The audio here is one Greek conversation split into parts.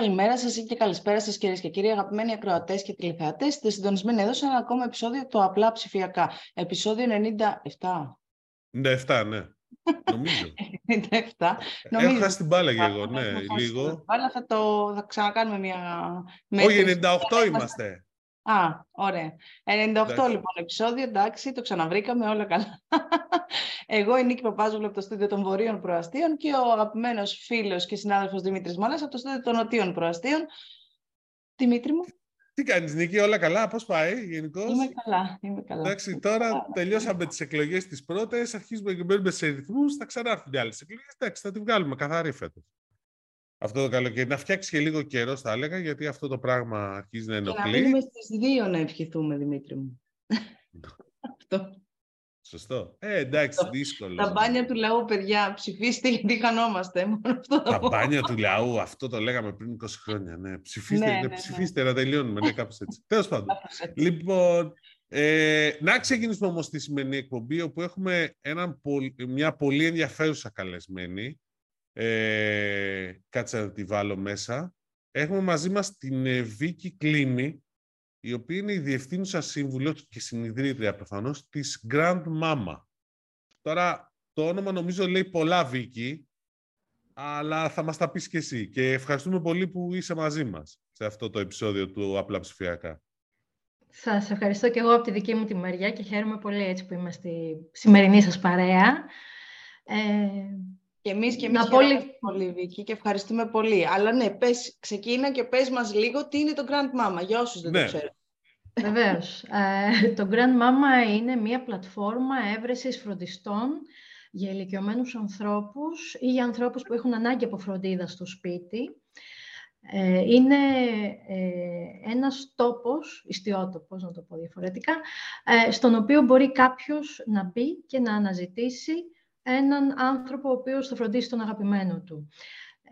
Καλημέρα σας και καλησπέρα σας, κυρίες και κύριοι, αγαπημένοι ακροατές και τηλεθεατές. Είστε συντονισμένοι εδώ σε ένα ακόμα επεισόδιο του Απλά Ψηφιακά. Επεισόδιο 97. 97, ναι. Νομίζω. 97. Νομίζω. Έχω χάσει την μπάλα και εγώ, ναι, λίγο. Αλλά θα, το, θα ξανακάνουμε μια... Όχι, 98 είμαστε. Α, ωραία. 98 λοιπόν επεισόδιο, εντάξει, το ξαναβρήκαμε, όλα καλά. Εγώ η Νίκη Παπάζουλου από το στούντιο των Βορείων Προαστίων και ο αγαπημένος φίλος και συνάδελφος Δημήτρης Μάλας από το στούντιο των Νοτίων Προαστίων. Δημήτρη μου. Τι κάνεις, Νίκη, όλα καλά, πώς πάει γενικώς; Είμαι καλά, είμαι καλά. Εντάξει, τώρα τελειώσαμε τις εκλογές τις πρώτες, αρχίζουμε και μπαίνουμε σε ρυθμούς, θα ξανάρθουν οι άλλες εκλογές. Εντάξει, θα τη βγάλουμε καθαρή φέτος αυτό το καλοκαίρι. Να φτιάξει και λίγο καιρός, θα έλεγα, γιατί αυτό το πράγμα αρχίζει να ενοχλεί. Και να μείνουμε στις δύο να ευχηθούμε, Δημήτρη μου. αυτό. Σωστό. Ε, εντάξει, δύσκολο. Τα μπάνια του λαού, παιδιά, ψηφίστε γιατί χανόμαστε. Τα μπάνια του λαού, αυτό το λέγαμε πριν 20 χρόνια. Ναι. Ψηφίστε, ναι, ναι, ναι, ψηφίστε να τελειώνουμε. Ναι, κάπως έτσι. Τέλος πάντων. λοιπόν, ε, να ξεκινήσουμε όμως τη σημερινή εκπομπή, όπου έχουμε έναν, μια πολύ ενδιαφέρουσα καλεσμένη ε, κάτσε να τη βάλω μέσα. Έχουμε μαζί μας την ε, Βίκη Κλίνη, η οποία είναι η διευθύνουσα σύμβουλος και συνειδρήτρια προφανώς της Grand Mama. Τώρα, το όνομα νομίζω λέει πολλά Βίκη, αλλά θα μας τα πεις και εσύ. Και ευχαριστούμε πολύ που είσαι μαζί μας σε αυτό το επεισόδιο του Απλά Ψηφιακά. Σας ευχαριστώ και εγώ από τη δική μου τη μεριά και χαίρομαι πολύ έτσι που είμαστε στη σημερινή σας παρέα. Ε, και εμείς και εμείς πολύ... πολύ, Βίκη, και ευχαριστούμε πολύ. Αλλά ναι, πες, ξεκίνα και πες μας λίγο τι είναι το Grand Mama, για όσους δεν το ναι. ξέρουν. Βεβαίως. Ε, το Grand Mama είναι μια πλατφόρμα έβρεσης φροντιστών για ηλικιωμένους ανθρώπους ή για ανθρώπους που έχουν ανάγκη από φροντίδα στο σπίτι. Ε, είναι ε, ένας τόπος, ιστιότοπος να το πω διαφορετικά, ε, στον οποίο μπορεί κάποιος να μπει και να αναζητήσει έναν άνθρωπο ο οποίος θα φροντίσει τον αγαπημένο του.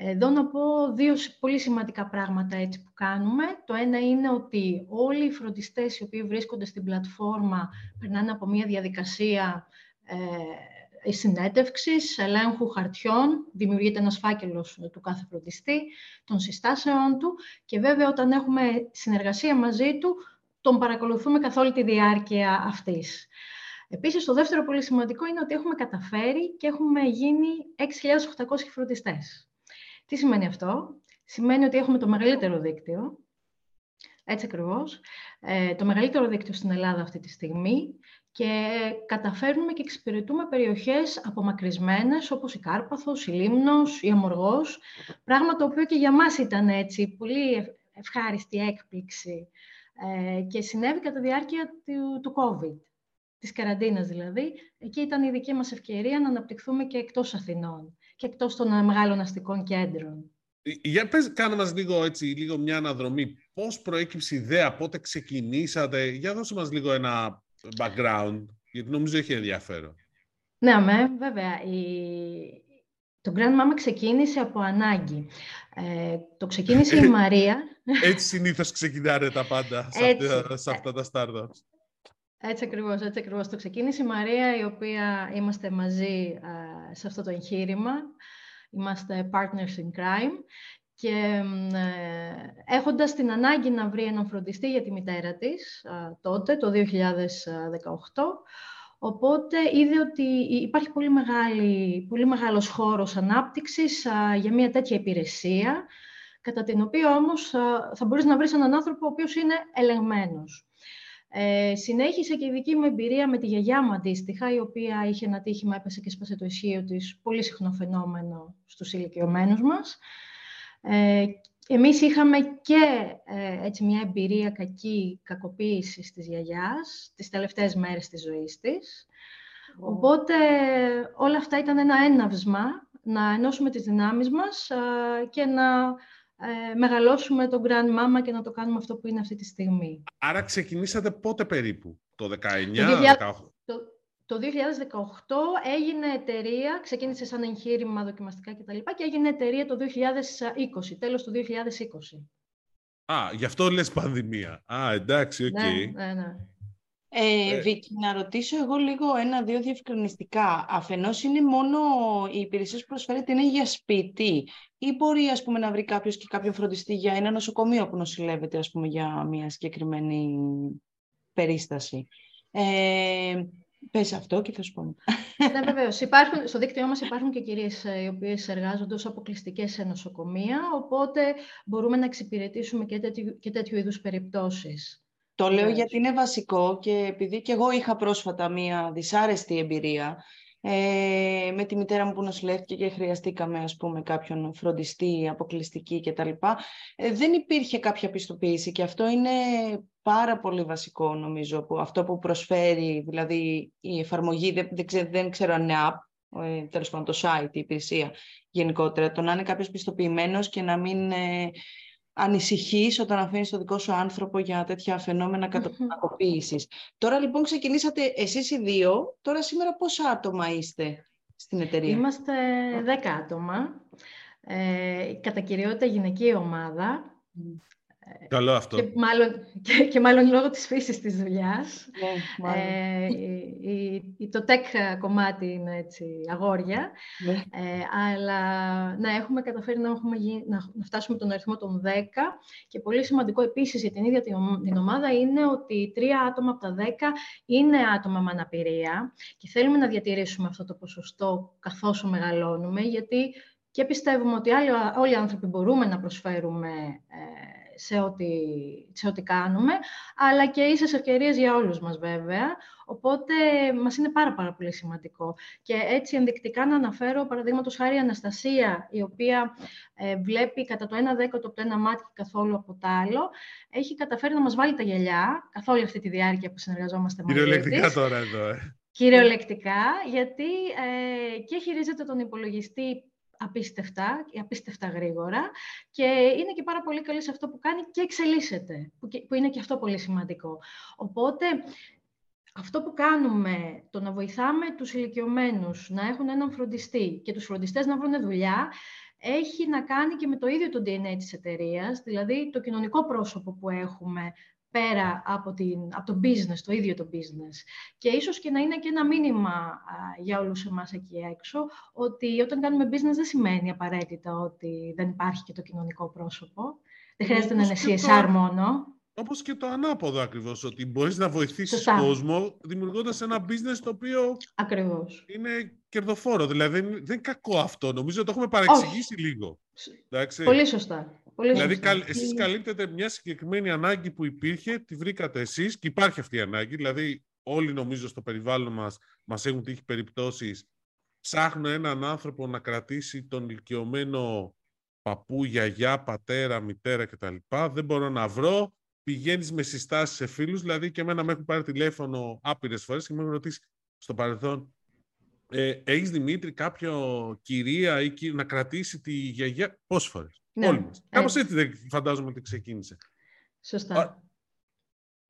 Εδώ να πω δύο πολύ σημαντικά πράγματα έτσι που κάνουμε. Το ένα είναι ότι όλοι οι φροντιστές οι οποίοι βρίσκονται στην πλατφόρμα περνάνε από μια διαδικασία ε, συνέντευξης, ελέγχου χαρτιών, δημιουργείται ένας φάκελος του κάθε φροντιστή, των συστάσεών του και βέβαια όταν έχουμε συνεργασία μαζί του, τον παρακολουθούμε καθ' όλη τη διάρκεια αυτής. Επίσης, το δεύτερο πολύ σημαντικό είναι ότι έχουμε καταφέρει και έχουμε γίνει 6.800 φροντιστές. Τι σημαίνει αυτό; Σημαίνει ότι έχουμε το μεγαλύτερο δίκτυο, έτσι ακριβώς, ε, το μεγαλύτερο δίκτυο στην Ελλάδα αυτή τη στιγμή και καταφέρνουμε και εξυπηρετούμε περιοχές απομακρυσμένες όπως η Κάρπαθος, η Λίμνος, η Αμοργός, πράγμα το οποίο και για μας ήταν έτσι πολύ ευχάριστη έκπληξη ε, και συνέβη κατά τη διάρκεια του, του COVID της καραντίνας δηλαδή, εκεί ήταν η δική μας ευκαιρία να αναπτυχθούμε και εκτός Αθηνών και εκτός των μεγάλων αστικών κέντρων. Ε, για πες, κάνε μας λίγο, έτσι, λίγο μια αναδρομή. Πώς προέκυψε η ιδέα, πότε ξεκινήσατε; Για δώσε μας λίγο ένα background, γιατί νομίζω έχει ενδιαφέρον. Ναι, με, βέβαια. Η... Το Grand Mama ξεκίνησε από ανάγκη. Ε, το ξεκίνησε η Μαρία. Έτσι συνήθως ξεκινάνε τα πάντα σε, αυτά, σε αυτά τα startups. Έτσι ακριβώς, έτσι ακριβώς. Το ξεκίνησε η Μαρία, η οποία είμαστε μαζί σε αυτό το εγχείρημα. Είμαστε partners in crime. Και ε, έχοντας την ανάγκη να βρει έναν φροντιστή για τη μητέρα της τότε, το 2018, οπότε είδε ότι υπάρχει πολύ, μεγάλη, πολύ μεγάλος χώρος ανάπτυξης για μια τέτοια υπηρεσία, κατά την οποία όμως θα μπορείς να βρεις έναν άνθρωπο ο οποίος είναι ελεγμένος. Ε, συνέχισε και η δική μου εμπειρία με τη γιαγιά μου αντίστοιχα, η οποία είχε ένα τύχημα, έπεσε και σπάσε το ισχύο της, πολύ συχνό φαινόμενο στους ηλικιωμένους μας. Ε, εμείς είχαμε και ε, έτσι, μια εμπειρία κακή κακοποίησης της γιαγιάς τις τελευταίες μέρες της ζωής της. Οπότε όλα αυτά ήταν ένα έναυσμα να ενώσουμε τις δυνάμεις μας και να ε, μεγαλώσουμε τον Grandmama και να το κάνουμε αυτό που είναι αυτή τη στιγμή. Άρα ξεκινήσατε πότε περίπου, το 19, το, το, 2018 έγινε εταιρεία, ξεκίνησε σαν εγχείρημα δοκιμαστικά κτλ. Και, και έγινε εταιρεία το 2020, τέλος του 2020. Α, γι' αυτό λες πανδημία. Α, εντάξει, OK. Okay. Ναι, ναι, ναι. Ε, ε, Βίκυ, να ρωτήσω εγώ λίγο ένα-δύο διευκρινιστικά. Αφενός είναι μόνο οι υπηρεσίες που προσφέρεται είναι για σπίτι ή μπορεί ας πούμε, να βρει κάποιος και κάποιον φροντιστή για ένα νοσοκομείο που νοσηλεύεται ας πούμε, για μια συγκεκριμένη περίσταση; Ε, πες αυτό και θα σου πω. Ναι, βεβαίως. Στο δίκτυό μας υπάρχουν και κυρίες ε, οι οποίες εργάζονται ως αποκλειστικές σε νοσοκομεία, οπότε μπορούμε να εξυπηρετήσουμε και τέτοιου, και τέτοιου είδους περιπτώσεις. Το λέω γιατί είναι βασικό και επειδή και εγώ είχα πρόσφατα μία δυσάρεστη εμπειρία ε, με τη μητέρα μου που νοσηλεύτηκε και χρειαστήκαμε ας πούμε κάποιον φροντιστή, αποκλειστική κτλ. Ε, δεν υπήρχε κάποια πιστοποίηση και αυτό είναι πάρα πολύ βασικό νομίζω. Που αυτό που προσφέρει δηλαδή η εφαρμογή, δεν, δεν, ξέρω, δεν ξέρω αν είναι app, ε, τέλος πάντων το site, η υπηρεσία γενικότερα, το να είναι κάποιος πιστοποιημένος και να μην... Ε, ανησυχείς όταν αφήνεις το δικό σου άνθρωπο για τέτοια φαινόμενα καταποκοποίησης. Τώρα λοιπόν ξεκινήσατε εσείς οι δύο. Τώρα σήμερα πόσα άτομα είστε στην εταιρεία; Είμαστε δέκα άτομα. Ε, κατά κυριότητα γυναική ομάδα. Καλό αυτό. Και μάλλον, και, και μάλλον λόγω της φύσης της δουλειάς. Ναι, ε, η, το tech κομμάτι είναι έτσι αγόρια. Ναι. Ε, αλλά να έχουμε καταφέρει να, έχουμε, να, φτάσουμε τον αριθμό των 10. Και πολύ σημαντικό επίσης για την ίδια την, ομάδα είναι ότι τρία άτομα από τα 10 είναι άτομα με αναπηρία. Και θέλουμε να διατηρήσουμε αυτό το ποσοστό καθώς μεγαλώνουμε, γιατί και πιστεύουμε ότι όλοι, οι άνθρωποι μπορούμε να προσφέρουμε ε, σε ό,τι, σε ό,τι κάνουμε, αλλά και ίσες ευκαιρίες για όλους μας βέβαια. Οπότε μας είναι πάρα, πάρα πολύ σημαντικό. Και έτσι ενδεικτικά να αναφέρω, παραδείγματος χάρη η Αναστασία, η οποία ε, βλέπει κατά το ένα δέκατο από το ένα μάτι και καθόλου από το άλλο, έχει καταφέρει να μας βάλει τα γυαλιά καθ' όλη αυτή τη διάρκεια που συνεργαζόμαστε μαζί Κυριολεκτικά τώρα εδώ, ε. Κυριολεκτικά, γιατί ε, και χειρίζεται τον υπολογιστή απίστευτα, απίστευτα γρήγορα και είναι και πάρα πολύ καλή σε αυτό που κάνει και εξελίσσεται, που είναι και αυτό πολύ σημαντικό. Οπότε, αυτό που κάνουμε, το να βοηθάμε τους ηλικιωμένους να έχουν έναν φροντιστή και τους φροντιστές να βρουν δουλειά, έχει να κάνει και με το ίδιο το DNA της εταιρείας, δηλαδή το κοινωνικό πρόσωπο που έχουμε πέρα από, την, από το business, το ίδιο το business. Και ίσως και να είναι και ένα μήνυμα για όλους εμάς εκεί έξω, ότι όταν κάνουμε business δεν σημαίνει απαραίτητα ότι δεν υπάρχει και το κοινωνικό πρόσωπο. Δεν χρειάζεται να είναι CSR μόνο. Όπως και το ανάποδο ακριβώς, ότι μπορείς να βοηθήσεις κόσμο δημιουργώντας ένα business το οποίο ακριβώς. είναι κερδοφόρο. Δηλαδή δεν είναι κακό αυτό. Νομίζω ότι το έχουμε παρεξηγήσει λίγο. Πολύ σωστά. Πολύ δηλαδή, εσείς εσείς καλύπτετε μια συγκεκριμένη ανάγκη που υπήρχε, τη βρήκατε εσείς και υπάρχει αυτή η ανάγκη. Δηλαδή, όλοι νομίζω στο περιβάλλον μας, μας έχουν τύχει περιπτώσεις, ψάχνουν έναν άνθρωπο να κρατήσει τον ηλικιωμένο παππού, γιαγιά, πατέρα, μητέρα κτλ. Δεν μπορώ να βρω. Πηγαίνεις με συστάσεις σε φίλους. Δηλαδή, και εμένα με έχουν πάρει τηλέφωνο άπειρες φορές και με έχουν ρωτήσει στο παρελθόν. Ε, Έχεις Δημήτρη κάποιο κυρία ή να κρατήσει τη γιαγιά. Πόσες φορές. Ναι, Όλοι μας. Κάπως έτσι δεν φαντάζομαι ότι ξεκίνησε. Σωστά.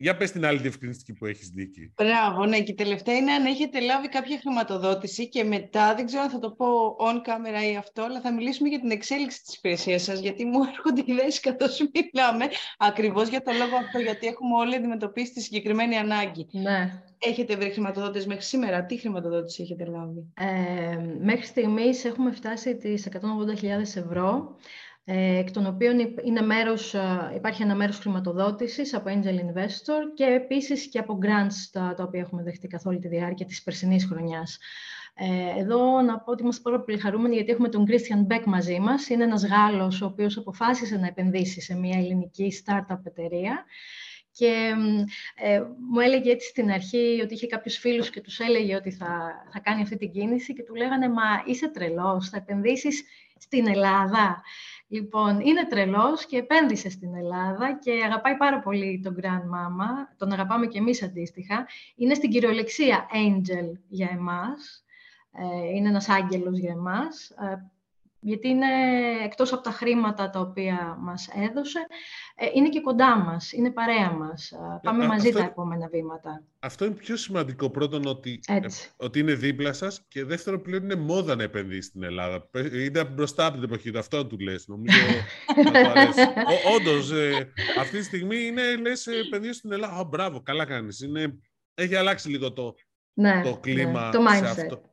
Για πες την άλλη διευκρινιστική που έχεις δίκη. Μπράβο, ναι. Και η τελευταία είναι αν έχετε λάβει κάποια χρηματοδότηση και μετά, δεν ξέρω αν θα το πω on camera ή αυτό, αλλά θα μιλήσουμε για την εξέλιξη της υπηρεσίας σας, γιατί μου έρχονται ιδέες καθώς μιλάμε, ακριβώς για το λόγο αυτό, γιατί έχουμε όλοι αντιμετωπίσει τη συγκεκριμένη ανάγκη. Ναι. Έχετε βρει χρηματοδότηση μέχρι σήμερα; Τι χρηματοδότηση έχετε λάβει; Ε, μέχρι στιγμής έχουμε φτάσει τις 180.000 ευρώ. Ε, εκ των οποίων είναι μέρος, ε, υπάρχει ένα μέρος χρηματοδότησης από Angel Investor και επίσης και από grants τα, τα οποία έχουμε δεχτεί καθ' όλη τη διάρκεια της περσινής χρονιάς. Ε, εδώ να πω ότι είμαστε πάρα πολύ χαρούμενοι γιατί έχουμε τον Christian Beck μαζί μας. Είναι ένας Γάλλος ο οποίος αποφάσισε να επενδύσει σε μια ελληνική startup εταιρεία και ε, μου έλεγε έτσι στην αρχή ότι είχε κάποιους φίλους και τους έλεγε ότι θα, θα κάνει αυτή την κίνηση και του λέγανε «Μα είσαι τρελός, θα επενδύσεις στην Ελλάδα». Λοιπόν, είναι τρελός και επένδυσε στην Ελλάδα και αγαπάει πάρα πολύ τον Grand Mama, τον αγαπάμε και εμείς αντίστοιχα. Είναι στην κυριολεξία angel για εμάς, ε, είναι ένας άγγελος για εμάς. Ε, γιατί είναι εκτός από τα χρήματα τα οποία μας έδωσε, ε, είναι και κοντά μας, είναι παρέα μας. Πάμε μαζί τα επόμενα βήματα. Αυτό είναι πιο σημαντικό. Πρώτον, ότι, ε, ότι είναι δίπλα σας και δεύτερον, πλέον είναι μόδα να επενδύσεις στην Ελλάδα. Είναι μπροστά από την εποχή του. Αυτό του λες. Νομίζω θα αρέσει. Όντως, ε, αυτή τη στιγμή είναι, λες, επενδύσει στην Ελλάδα. Α, μπράβο, καλά κάνεις. Είναι έχει αλλάξει λίγο το, ναι, το κλίμα ναι, το mindset. σε αυτό.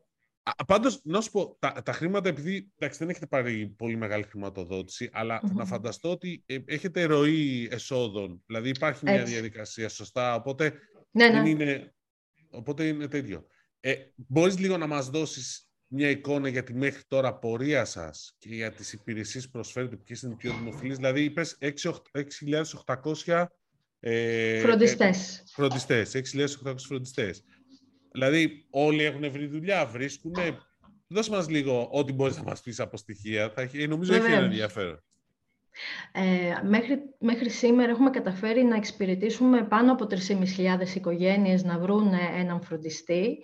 Πάντως, να σου πω, τα, τα χρήματα, επειδή εντάξει, δεν έχετε πάρει πολύ μεγάλη χρηματοδότηση, αλλά να φανταστώ ότι ε, έχετε ροή εσόδων. Δηλαδή, υπάρχει μια διαδικασία σωστά. Οπότε, ναι, δεν Είναι, οπότε είναι τέτοιο. Ε, μπορείς λίγο να μας δώσεις μια εικόνα για τη μέχρι τώρα πορεία σας και για τις υπηρεσίες που προσφέρετε, ποιες είναι οι πιο δημοφιλείς. Δηλαδή, είπες 6.800 ε, φροντιστές. Ε, φροντιστές, 6.800 φροντιστές. Δηλαδή, όλοι έχουν βρει δουλειά, βρίσκουν. Δώσε μας λίγο ό,τι μπορείς να μας πεις από στοιχεία. Θα έχει, νομίζω έχει ένα ενδιαφέρον. Ε, μέχρι, μέχρι σήμερα έχουμε καταφέρει να εξυπηρετήσουμε πάνω από 3.500 οικογένειες να βρουν έναν φροντιστή.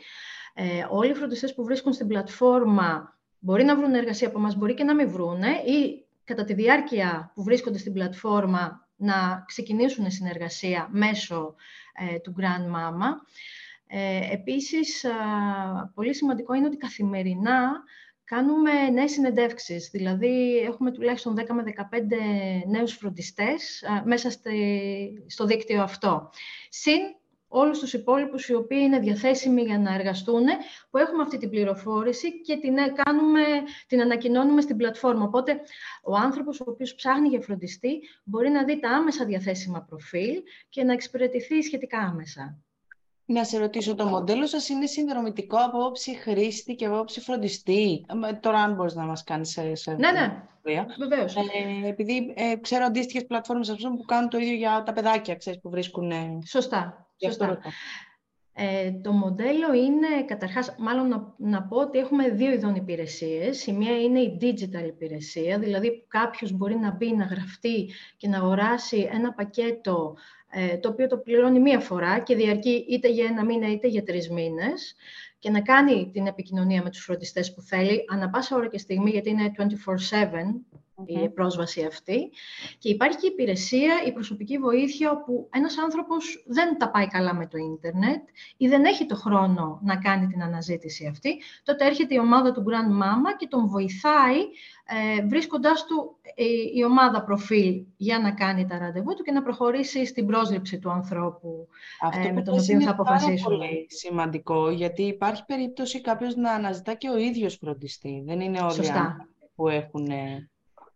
Ε, όλοι οι φροντιστές που βρίσκουν στην πλατφόρμα μπορεί να βρουν εργασία από μας, μπορεί και να μην βρουν ή κατά τη διάρκεια που βρίσκονται στην πλατφόρμα να ξεκινήσουν συνεργασία μέσω ε, του Grand Mama. Ε, επίσης, πολύ σημαντικό είναι ότι καθημερινά κάνουμε νέες συνεντεύξεις. Δηλαδή, έχουμε τουλάχιστον 10 με 15 νέους φροντιστές μέσα στο δίκτυο αυτό. Συν όλους τους υπόλοιπους οι οποίοι είναι διαθέσιμοι για να εργαστούν, που έχουμε αυτή την πληροφόρηση και την, ε, κάνουμε, την ανακοινώνουμε στην πλατφόρμα. Οπότε, ο άνθρωπος ο οποίος ψάχνει για φροντιστή μπορεί να δει τα άμεσα διαθέσιμα προφίλ και να εξυπηρετηθεί σχετικά άμεσα. Να σε ρωτήσω, το μοντέλο σας είναι συνδρομητικό από όψη χρήστη και από όψη φροντιστή; Ε, τώρα, αν μπορείς να μας κάνεις σε, σε Ναι, ναι, βεβαίως. Ε, επειδή ε, ξέρω αντίστοιχες πλατφόρμες που κάνουν το ίδιο για τα παιδάκια, ξέρεις, που βρίσκουν... Σωστά. Σωστά. Ε, το μοντέλο είναι, καταρχάς, μάλλον να, να πω ότι έχουμε δύο ειδών υπηρεσίες. Η μία είναι η digital υπηρεσία, δηλαδή που κάποιος μπορεί να μπει, να γραφτεί και να αγοράσει ένα πακέτο ε, το οποίο το πληρώνει μία φορά και διαρκεί είτε για ένα μήνα είτε για τρεις μήνες και να κάνει την επικοινωνία με τους φροντιστές που θέλει, ανα πάσα ώρα και στιγμή, γιατί είναι 24-7, η πρόσβαση αυτή. Και υπάρχει και η υπηρεσία, η προσωπική βοήθεια, όπου ένας άνθρωπος δεν τα πάει καλά με το ίντερνετ ή δεν έχει το χρόνο να κάνει την αναζήτηση αυτή. Τότε έρχεται η ομάδα του Grand Mama και τον βοηθάει ε, βρίσκοντάς του ε, η ομάδα προφίλ για να κάνει τα ραντεβού του και να προχωρήσει στην πρόσληψη του ανθρώπου Αυτό ε, με τον οποίο θα αποφασίσουμε. Είναι πολύ σημαντικό, γιατί υπάρχει περίπτωση κάποιος να αναζητά και ο ίδιος φροντιστή. Δεν είναι όλοι οι που έχουν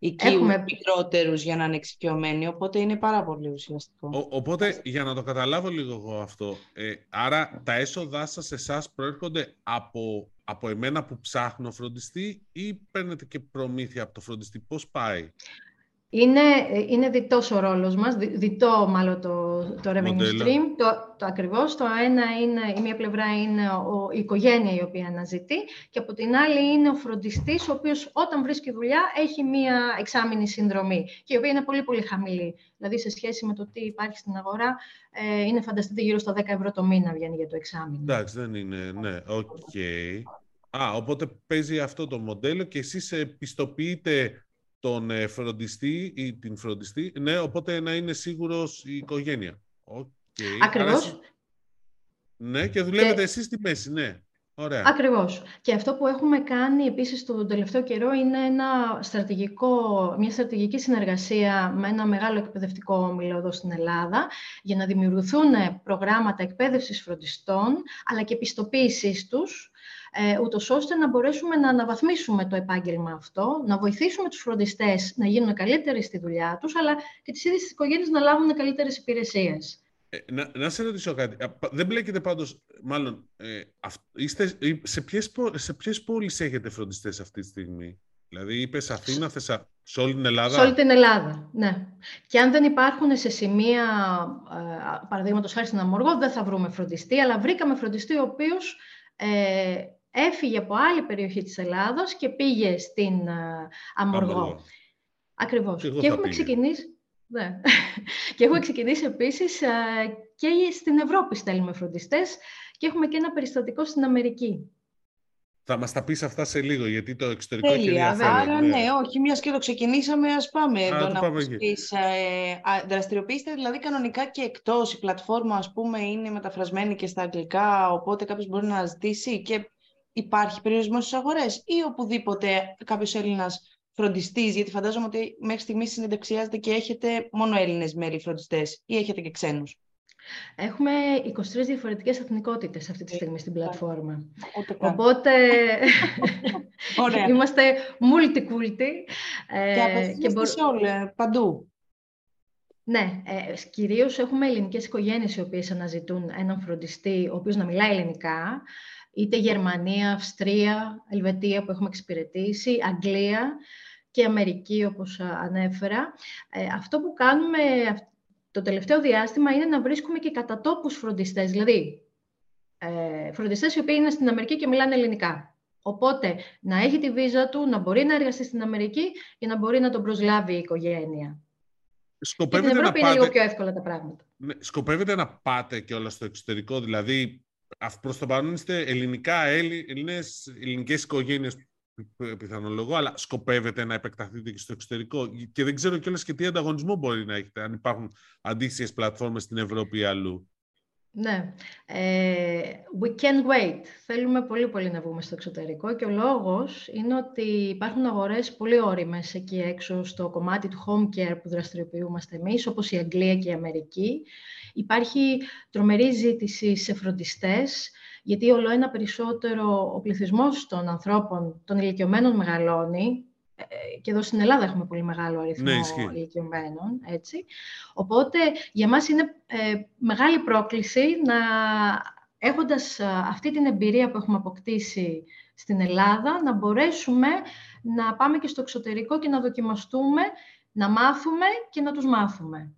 οικείους Έχουμε... μικρότερους για να είναι εξοικειωμένοι, οπότε είναι πάρα πολύ ουσιαστικό. Ο, οπότε, για να το καταλάβω λίγο εγώ αυτό, ε, άρα τα έσοδά σας εσάς προέρχονται από, από εμένα που ψάχνω φροντιστή ή παίρνετε και προμήθεια από το φροντιστή, πώς πάει; Είναι, είναι διττός ο ρόλος μας, διττό μάλλον το, το revenue stream, το, το ακριβώς. Το ένα είναι, η μία πλευρά είναι ο, η οικογένεια η οποία αναζητεί και από την άλλη είναι ο φροντιστής, ο οποίος όταν βρίσκει δουλειά έχει μία εξάμηνη συνδρομή και η οποία είναι πολύ πολύ χαμηλή. Δηλαδή σε σχέση με το τι υπάρχει στην αγορά, ε, είναι φανταστείτε γύρω στα 10 ευρώ το μήνα βγαίνει για το εξάμεινο. Εντάξει, δεν είναι, ναι, OK. Okay. Α, οπότε παίζει αυτό το μοντέλο και εσείς πιστοποιείτε τον ε, φροντιστή ή την φροντιστή. Ναι, οπότε να είναι σίγουρος η οικογένεια. Okay. Ακριβώς. Ναι, και δουλεύετε και... εσείς στη μέση, ναι. Ωραία. Ακριβώς. Και αυτό που έχουμε κάνει επίσης τον τελευταίο καιρό είναι ένα στρατηγικό, μια στρατηγική συνεργασία με ένα μεγάλο εκπαιδευτικό όμιλο εδώ στην Ελλάδα για να δημιουργηθούν προγράμματα εκπαίδευσης φροντιστών αλλά και επιστοποίησής τους ε, ούτως ώστε να μπορέσουμε να αναβαθμίσουμε το επάγγελμα αυτό, να βοηθήσουμε τους φροντιστές να γίνουν καλύτεροι στη δουλειά τους, αλλά και τις ίδιες τις οικογένειες να λάβουν καλύτερες υπηρεσίες. Ε, να, να σε ρωτήσω κάτι. Δεν μπλέκετε πάντως, μάλλον, ε, είστε, σε, ποιες, σε ποιες πόλεις έχετε φροντιστές αυτή τη στιγμή; Δηλαδή, είπες Αθήνα, Θεσσα... σε όλη την Ελλάδα; Σε όλη την Ελλάδα, ναι. Και αν δεν υπάρχουν σε σημεία, ε, παραδείγματος χάρη στην Αμοργό, δεν θα βρούμε φροντιστή, αλλά βρήκαμε φροντιστή ο οποίος ε, έφυγε από άλλη περιοχή της Ελλάδος και πήγε στην uh, Αμοργό. Ακριβώς. Και, και έχουμε ξεκινήσει... Ναι. και έχουμε ξεκινήσει επίσης ε, και στην Ευρώπη στέλνουμε φροντιστές και έχουμε και ένα περιστατικό στην Αμερική. Θα μας τα πεις αυτά σε λίγο, γιατί το εξωτερικό Τέλεια, έχει ενδιαφέρον. Άρα ναι. ναι, όχι, μιας και το ξεκινήσαμε, ας πάμε Α, εδώ να πάμε πεις. Ε, δραστηριοποιήστε δηλαδή κανονικά και εκτός. Η πλατφόρμα, ας πούμε, είναι μεταφρασμένη και στα αγγλικά, οπότε κάποιος μπορεί να ζητήσει και υπάρχει περιορισμός στις αγορές ή οπουδήποτε κάποιος Έλληνας φροντιστή, γιατί φαντάζομαι ότι μέχρι στιγμής συνεντευξιάζετε και έχετε μόνο Έλληνες μέλη φροντιστές ή έχετε και ξένους; Έχουμε 23 διαφορετικές εθνικότητες αυτή τη ε, στιγμή στην πλατφόρμα. Οπότε είμαστε multiculti. Ε, και και σε όλα, παντού. Ναι, ε, κυρίως έχουμε ελληνικές οικογένειες οι οποίες αναζητούν έναν φροντιστή ο οποίος να μιλάει ελληνικά, είτε Γερμανία, Αυστρία, Ελβετία που έχουμε εξυπηρετήσει, Αγγλία και Αμερική όπως ανέφερα. Ε, αυτό που κάνουμε το τελευταίο διάστημα είναι να βρίσκουμε και κατά τόπους φροντιστές, δηλαδή ε, φροντιστές οι οποίοι είναι στην Αμερική και μιλάνε ελληνικά. Οπότε να έχει τη βίζα του, να μπορεί να εργαστεί στην Αμερική και να μπορεί να τον προσλάβει η οικογένεια. Σκοπεύετε στην Ευρώπη να είναι λίγο πιο εύκολα τα πράγματα. Ναι, σκοπεύετε να πάτε και όλα στο εξωτερικό, δηλαδή προς το παρόν είστε ελληνικά, Έλληνες, ελληνικές οικογένειες πιθανολογώ, αλλά σκοπεύετε να επεκταθείτε και στο εξωτερικό; Και δεν ξέρω κιόλας και τι ανταγωνισμό μπορεί να έχετε, αν υπάρχουν αντίστοιχες πλατφόρμες στην Ευρώπη ή αλλού. Ναι. Ε, we can't wait. Θέλουμε πολύ πολύ να βγούμε στο εξωτερικό και ο λόγος είναι ότι υπάρχουν αγορές πολύ όριμες εκεί έξω στο κομμάτι του home care που δραστηριοποιούμαστε εμείς, όπως η Αγγλία και η Αμερική. Υπάρχει τρομερή ζήτηση σε φροντιστές, γιατί όλο ένα περισσότερο ο πληθυσμός των ανθρώπων, των ηλικιωμένων μεγαλώνει, ε, και εδώ στην Ελλάδα έχουμε πολύ μεγάλο αριθμό ναι, ηλικιωμένων, έτσι. Οπότε, για μας είναι ε, μεγάλη πρόκληση να, έχοντας ε, αυτή την εμπειρία που έχουμε αποκτήσει στην Ελλάδα, να μπορέσουμε να πάμε και στο εξωτερικό και να δοκιμαστούμε, να μάθουμε και να τους μάθουμε.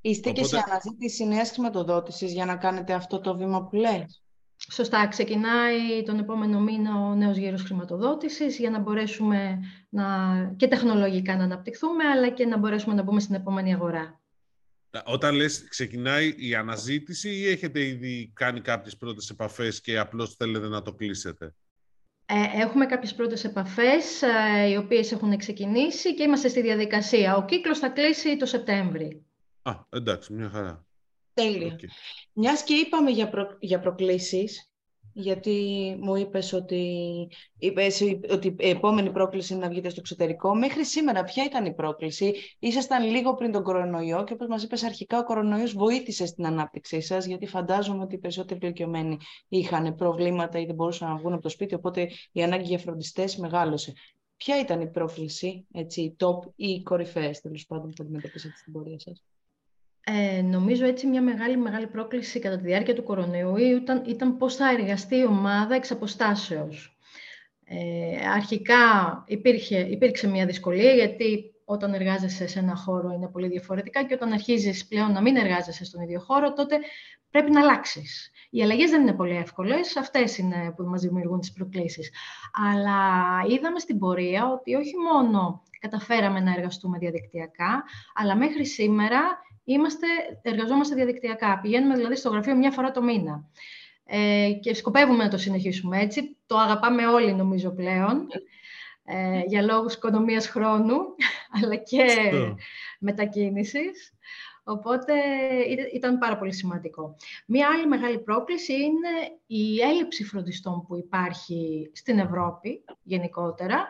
Είστε και σε αναζήτηση νέας χρηματοδότησης για να κάνετε αυτό το βήμα που λες; Σωστά, ξεκινάει τον επόμενο μήνα ο νέος γύρος χρηματοδότησης για να μπορέσουμε να, και τεχνολογικά να αναπτυχθούμε, αλλά και να μπορέσουμε να μπούμε στην επόμενη αγορά. Όταν λες ξεκινάει η αναζήτηση ή έχετε ήδη κάνει κάποιες πρώτες επαφές και απλώς θέλετε να το κλείσετε; Ε, έχουμε κάποιες πρώτες επαφές, ε, οι οποίες έχουν ξεκινήσει και είμαστε στη διαδικασία. Ο κύκλος θα κλείσει το Σεπτέμβρη. Α, εντάξει, μια χαρά. Τέλεια. Okay. Μιας και είπαμε για, προ... για προκλήσεις, γιατί μου είπες ότι, είπες ότι η επόμενη πρόκληση είναι να βγείτε στο εξωτερικό. Μέχρι σήμερα ποια ήταν η πρόκληση; Ήσασταν λίγο πριν τον κορονοϊό και όπως μας είπες αρχικά ο κορονοϊός βοήθησε στην ανάπτυξή σας γιατί φαντάζομαι ότι οι περισσότεροι ηλικιωμένοι είχαν προβλήματα ή δεν μπορούσαν να βγουν από το σπίτι οπότε η ανάγκη για φροντιστές μεγάλωσε. Ποια ήταν η πρόκληση, έτσι, η top ή οι κορυφαίες τέλος πάντων που αντιμετωπίσατε στην πορεία σας; Ε, νομίζω έτσι μια μεγάλη μεγάλη πρόκληση κατά τη διάρκεια του κορονοϊού ήταν, ήταν πώς θα εργαστεί η ομάδα εξ αποστάσεως. Ε, αρχικά υπήρχε, υπήρξε μια δυσκολία γιατί όταν εργάζεσαι σε ένα χώρο είναι πολύ διαφορετικά και όταν αρχίζεις πλέον να μην εργάζεσαι στον ίδιο χώρο, τότε πρέπει να αλλάξεις. Οι αλλαγές δεν είναι πολύ εύκολες, αυτές είναι που μας δημιουργούν τις προκλήσεις. Αλλά είδαμε στην πορεία ότι όχι μόνο καταφέραμε να εργαστούμε διαδικτυακά, αλλά μέχρι σήμερα είμαστε, εργαζόμαστε διαδικτυακά. Πηγαίνουμε δηλαδή στο γραφείο μια φορά το μήνα. Ε, και σκοπεύουμε να το συνεχίσουμε έτσι. Το αγαπάμε όλοι νομίζω πλέον, ε, για λόγους οικονομίας χρόνου, αλλά και μετακίνησης. Οπότε ήταν πάρα πολύ σημαντικό. Μία άλλη μεγάλη πρόκληση είναι η έλλειψη φροντιστών που υπάρχει στην Ευρώπη γενικότερα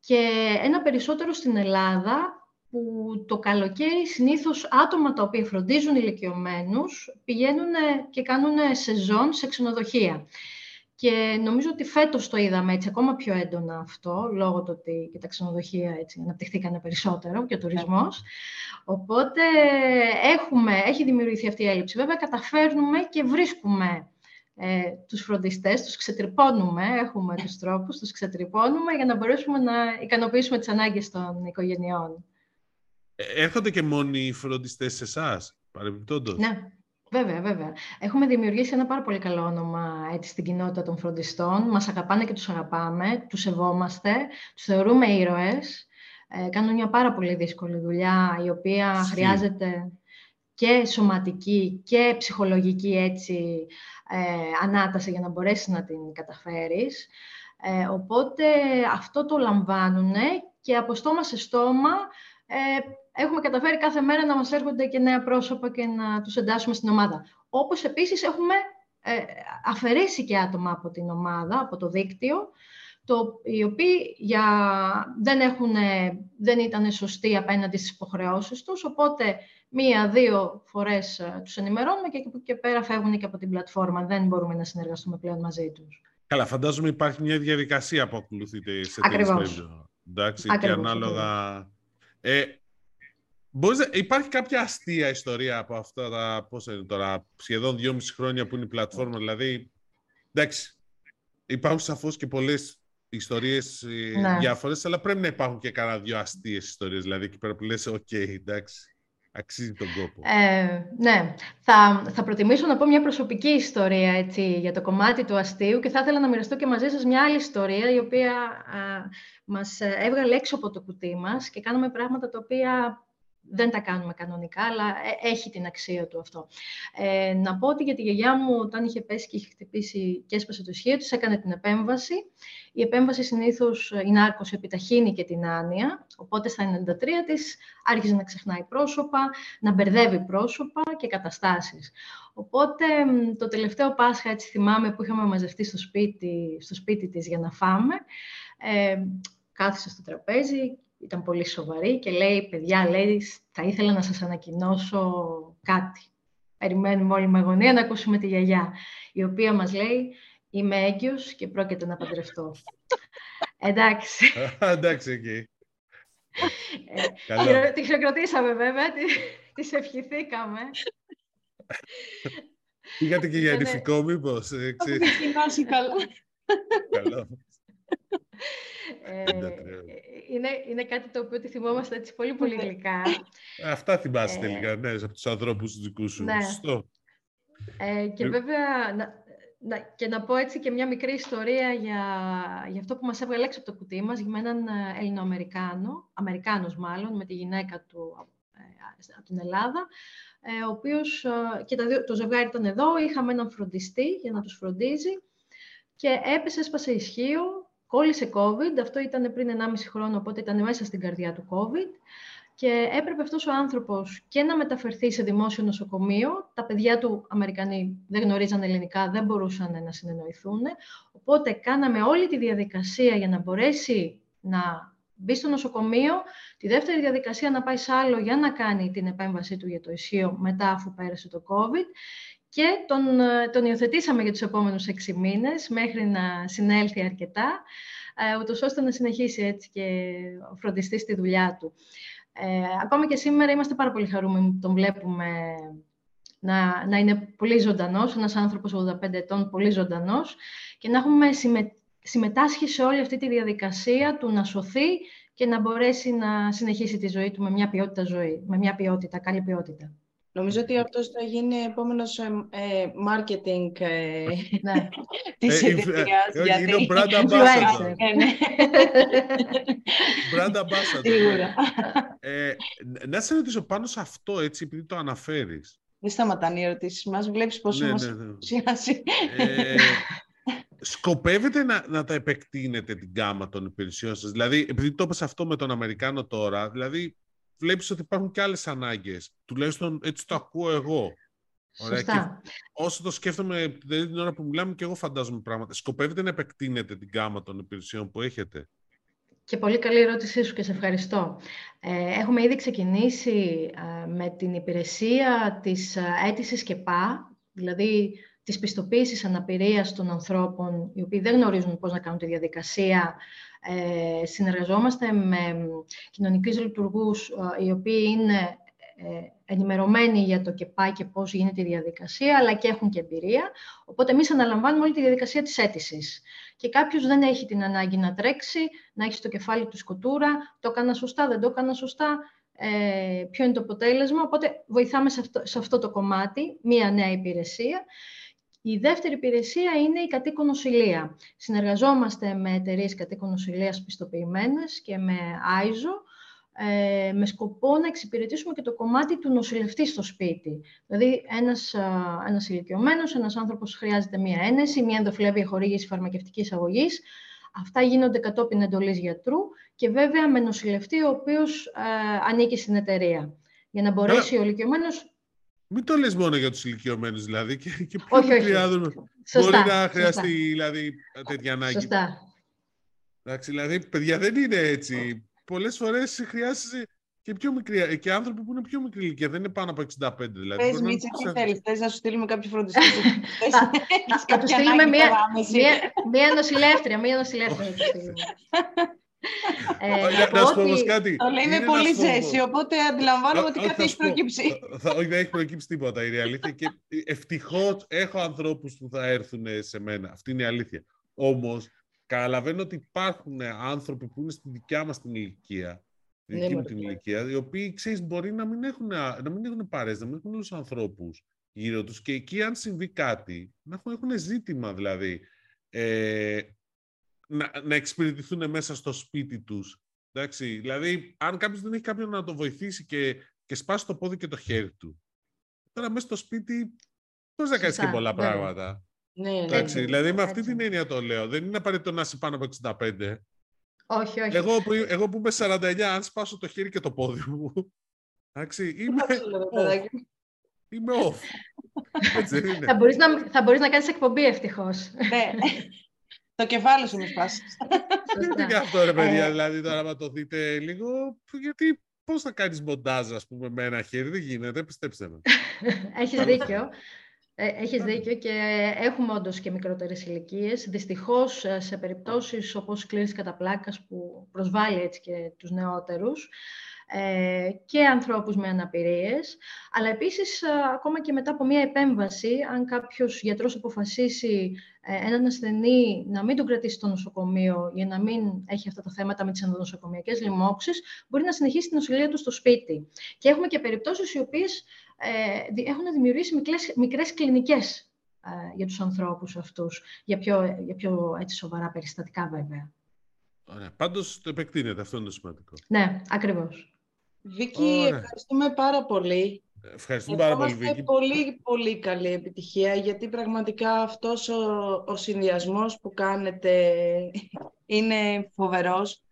και ένα περισσότερο στην Ελλάδα που το καλοκαίρι συνήθως άτομα τα οποία φροντίζουν ηλικιωμένους πηγαίνουν και κάνουν σεζόν σε ξενοδοχεία. Και νομίζω ότι φέτος το είδαμε έτσι ακόμα πιο έντονα αυτό, λόγω του ότι και τα ξενοδοχεία έτσι, αναπτυχθήκανε περισσότερο και ο τουρισμός. Οπότε έχουμε, έχει δημιουργηθεί αυτή η έλλειψη. Βέβαια καταφέρνουμε και βρίσκουμε ε, τους φροντιστές, τους ξετρυπώνουμε, έχουμε τους τρόπους, τους ξετρυπώνουμε για να μπορέσουμε να ικανοποιήσουμε τις ανάγκες των οικογενειών. Ε, έρχονται και μόνοι οι φροντιστές σε εσάς, παρεμπιπτόντως; Ναι, βέβαια, βέβαια. Έχουμε δημιουργήσει ένα πάρα πολύ καλό όνομα έτσι, στην κοινότητα των φροντιστών. Μας αγαπάνε και τους αγαπάμε, τους σεβόμαστε, τους θεωρούμε ήρωες. Ε, κάνουν μια πάρα πολύ δύσκολη δουλειά, η οποία χρειάζεται και σωματική και ψυχολογική έτσι, ε, ανάταση για να μπορέσεις να την καταφέρεις. Ε, οπότε αυτό το λαμβάνουν και από στόμα σε στόμα ε, έχουμε καταφέρει κάθε μέρα να μας έρχονται και νέα πρόσωπα και να τους εντάσσουμε στην ομάδα. Όπως επίσης έχουμε ε, αφαιρέσει και άτομα από την ομάδα, από το δίκτυο, το, οι οποίοι για, δεν, έχουν, δεν ήταν σωστοί απέναντι στις υποχρεώσεις τους, οπότε μία-δύο φορές ε, τους ενημερώνουμε και και πέρα φεύγουν και από την πλατφόρμα. Δεν μπορούμε να συνεργαστούμε πλέον μαζί τους. Καλά, φαντάζομαι υπάρχει μια διαδικασία που ακολουθείτε σε Ακριβώς. Εντάξει, Ακριβώς, και ανάλογα... Ε, μπορείς, υπάρχει κάποια αστεία ιστορία από αυτά τα, πώς είναι τώρα, σχεδόν δυόμιση χρόνια που είναι η πλατφόρμα, δηλαδή, εντάξει, υπάρχουν σαφώς και πολλές ιστορίες ε, ναι. διάφορες, αλλά πρέπει να υπάρχουν και κανένα δυο αστείες ιστορίες, δηλαδή, εκεί πέρα που λες, οκ, εντάξει, αξίζει τον κόπο. Ε, ναι. Θα, θα προτιμήσω να πω μια προσωπική ιστορία έτσι, για το κομμάτι του αστείου και θα ήθελα να μοιραστώ και μαζί σας μια άλλη ιστορία η οποία α, μας έβγαλε έξω από το κουτί μας και κάνουμε πράγματα τα οποία δεν τα κάνουμε κανονικά, αλλά ε, έχει την αξία του αυτό. Ε, να πω ότι για τη γιαγιά μου, όταν είχε πέσει και είχε χτυπήσει και έσπασε το ισχύο της, έκανε την επέμβαση. Η επέμβαση συνήθως, η νάρκωση επιταχύνει και την άνοια, οπότε στα 93 της άρχισε να ξεχνάει πρόσωπα, να μπερδεύει πρόσωπα και καταστάσεις. Οπότε το τελευταίο Πάσχα, έτσι θυμάμαι, που είχαμε μαζευτεί στο σπίτι, στο σπίτι της για να φάμε, ε, κάθισε στο τραπέζι ήταν πολύ σοβαρή και λέει, παιδιά, λέει, θα ήθελα να σας ανακοινώσω κάτι. Περιμένουμε όλοι με αγωνία να ακούσουμε τη γιαγιά, η οποία μας λέει, είμαι έγκυος και πρόκειται να παντρευτώ. Εντάξει. Εντάξει, εκεί. Ε, τη χειροκροτήσαμε βέβαια, τη ευχηθήκαμε. Πήγατε και για νηφικό μήπως. Έχει καλά. Καλό. Ε, είναι, είναι κάτι το οποίο τη θυμόμαστε έτσι πολύ πολύ ναι. γλυκά. Αυτά θυμάσαι ε, τελικά, ναι, από τους ανθρώπους τους δικούς σου. Ναι. Σωστό. Ε, και ε, βέβαια, να, να, και να πω έτσι και μια μικρή ιστορία για, για αυτό που μας έβγαλε έξω από το κουτί μας, για έναν ε, Ελληνοαμερικάνο, Αμερικάνος μάλλον, με τη γυναίκα του από την Ελλάδα, ο οποίος, και τα, το ζευγάρι ήταν εδώ, είχαμε έναν φροντιστή για να τους φροντίζει και έπεσε, έσπασε ισχύο, Κόλλησε COVID, αυτό ήταν πριν 1,5 χρόνο, οπότε ήταν μέσα στην καρδιά του COVID. Και έπρεπε αυτός ο άνθρωπος και να μεταφερθεί σε δημόσιο νοσοκομείο. Τα παιδιά του Αμερικανοί δεν γνωρίζαν ελληνικά, δεν μπορούσαν να συνεννοηθούν. Οπότε κάναμε όλη τη διαδικασία για να μπορέσει να μπει στο νοσοκομείο, τη δεύτερη διαδικασία να πάει σε άλλο για να κάνει την επέμβασή του για το ισχύο μετά αφού πέρασε το COVID και τον, ε, τον υιοθετήσαμε για τους επόμενους έξι μήνες μέχρι να συνέλθει αρκετά, ε, ούτως ώστε να συνεχίσει έτσι και ο φροντιστής στη δουλειά του. Ε, ακόμα και σήμερα είμαστε πάρα πολύ χαρούμενοι που τον βλέπουμε να, να είναι πολύ ζωντανός, ένας άνθρωπος 85 ετών πολύ ζωντανός και να έχουμε συμμετάσχει σε όλη αυτή τη διαδικασία του να σωθεί και να μπορέσει να συνεχίσει τη ζωή του με μια ποιότητα ζωή, με μια ποιότητα, καλή ποιότητα. Νομίζω ότι αυτός θα γίνει επόμενος ε, ε marketing ε, ναι. της ε, εταιρείας. Ε, είναι ο brand ambassador. Ναι. brand ambassador. ε, να σε ρωτήσω πάνω σε αυτό, έτσι, επειδή το αναφέρεις. Δεν σταματάνε οι ερωτήσεις μας. Βλέπεις πόσο ναι, μας ναι, ναι. σκοπεύετε να, να τα επεκτείνετε την γάμα των υπηρεσιών σας; Δηλαδή, επειδή το είπες αυτό με τον Αμερικάνο τώρα, δηλαδή βλέπεις ότι υπάρχουν και άλλες ανάγκες. Τουλάχιστον έτσι το ακούω εγώ. Ωραία. Και όσο το σκέφτομαι δηλαδή την ώρα που μιλάμε και εγώ φαντάζομαι πράγματα. Σκοπεύετε να επεκτείνετε την γάμα των υπηρεσιών που έχετε; Και πολύ καλή ερώτησή σου και σε ευχαριστώ. Ε, έχουμε ήδη ξεκινήσει ε, με την υπηρεσία της ε, αίτησης και ΠΑ, δηλαδή της πιστοποίησης αναπηρίας των ανθρώπων οι οποίοι δεν γνωρίζουν πώς να κάνουν τη διαδικασία ε, συνεργαζόμαστε με κοινωνικούς λειτουργούς ε, οι οποίοι είναι ε, ενημερωμένοι για το και πάει και πώς γίνεται η διαδικασία, αλλά και έχουν και εμπειρία. Οπότε εμείς αναλαμβάνουμε όλη τη διαδικασία της αίτησης. Και κάποιος δεν έχει την ανάγκη να τρέξει, να έχει στο κεφάλι του σκοτούρα, το έκανα σωστά, δεν το έκανα σωστά, ε, ποιο είναι το αποτέλεσμα. Οπότε βοηθάμε σε αυτό, σε αυτό το κομμάτι, μία νέα υπηρεσία. Η δεύτερη υπηρεσία είναι η κατοίκον νοσηλεία. Συνεργαζόμαστε με εταιρείες κατοίκον νοσηλείας πιστοποιημένες και με ISO, ε, με σκοπό να εξυπηρετήσουμε και το κομμάτι του νοσηλευτή στο σπίτι. Δηλαδή, ένας, ένας ηλικιωμένος, ένας άνθρωπος χρειάζεται μία ένεση, μία ενδοφλέβεια χορήγηση φαρμακευτικής αγωγής. Αυτά γίνονται κατόπιν εντολής γιατρού και βέβαια με νοσηλευτή ο οποίος ε, ανήκει στην εταιρεία. Για να μπορέσει ο ηλικιωμένος μην το λες μόνο για τους ηλικιωμένους δηλαδή και, και όχι, όχι. μπορεί να χρειαστεί δηλαδή, τέτοια ανάγκη. Σωστά. Εντάξει, δηλαδή, παιδιά, δεν είναι έτσι. Πολλές φορές χρειάζεσαι και, πιο μικρή, και άνθρωποι που είναι πιο μικρή ηλικία, δεν είναι πάνω από 65. Δηλαδή, Πες, Μίτσα, τι θέλεις, θες να σου στείλουμε κάποιο φροντιστή. Θα τους στείλουμε μία, μία, μία νοσηλεύτρια, μία νοσηλεύτρια ε, να σου πω όμως κάτι. Το λέει με πολύ ζέση, οπότε αντιλαμβάνομαι ότι κάτι έχει προκύψει. Όχι, δεν έχει προκύψει τίποτα, είναι η αλήθεια. Και ευτυχώς έχω ανθρώπους που θα έρθουν σε μένα. Αυτή είναι η αλήθεια. Όμως, καταλαβαίνω ότι υπάρχουν άνθρωποι που είναι στη δικιά μας την ηλικία τη δική μου την ηλικία, οι οποίοι ξέρεις, μπορεί να μην έχουν, να μην έχουν παρές, να μην έχουν άλλου ανθρώπους γύρω τους και εκεί αν συμβεί κάτι, να έχουν, έχουν ζήτημα δηλαδή ε, να, να εξυπηρετηθούν μέσα στο σπίτι τους. Εντάξει, δηλαδή, αν κάποιος δεν έχει κάποιον να το βοηθήσει και, και σπάσει το πόδι και το χέρι του, τώρα μέσα στο σπίτι πώς να κάνεις και πολλά πράγματα. Ναι, ναι, Εντάξει, ναι, δηλαδή, με αυτή την έννοια το λέω. Δεν είναι απαραίτητο να είσαι πάνω από 65. Όχι, όχι. Εγώ που, εγώ που είμαι 49, αν σπάσω το χέρι και το πόδι μου, εντάξει, είμαι off. Είμαι off. Έτσι είναι. Θα μπορείς να, θα μπορείς να κάνεις εκπομπή ευτυχώς. Ναι. το κεφάλι σου με σπάσει. Δεν είναι αυτό ρε παιδιά, ε. δηλαδή τώρα να το δείτε λίγο, γιατί πώς θα κάνεις μοντάζ ας πούμε με ένα χέρι, δεν γίνεται, πιστέψτε με. Έχεις δίκιο. Ε, έχεις δίκιο και έχουμε όντως και μικρότερες ηλικίες. Δυστυχώς ε, σε περιπτώσεις όπως κλείνεις κατά πλάκας που προσβάλλει έτσι και τους νεότερους ε, και ανθρώπους με αναπηρίες, αλλά επίσης ακόμα και μετά από μια επέμβαση, αν κάποιος γιατρός αποφασίσει έναν ασθενή να μην τον κρατήσει στο νοσοκομείο για να μην έχει αυτά τα θέματα με τις ενδονοσοκομιακές λοιμώξεις, μπορεί να συνεχίσει την νοσηλεία του στο σπίτι. Και έχουμε και περιπτώσεις οι οποίες ε, έχουν δημιουργήσει μικρές, μικρές κλινικές ε, για τους ανθρώπους αυτούς, για πιο, για πιο έτσι, σοβαρά περιστατικά βέβαια. Ωραία. Πάντως το επεκτείνεται, αυτό είναι το σημαντικό. Ναι, ακριβώς. Βίκη, ευχαριστούμε πάρα πολύ. Ευχαριστούμε πάρα πολύ, Βίκη. πολύ, πολύ καλή επιτυχία, γιατί πραγματικά αυτός ο, ο συνδυασμός που κάνετε είναι φοβερός.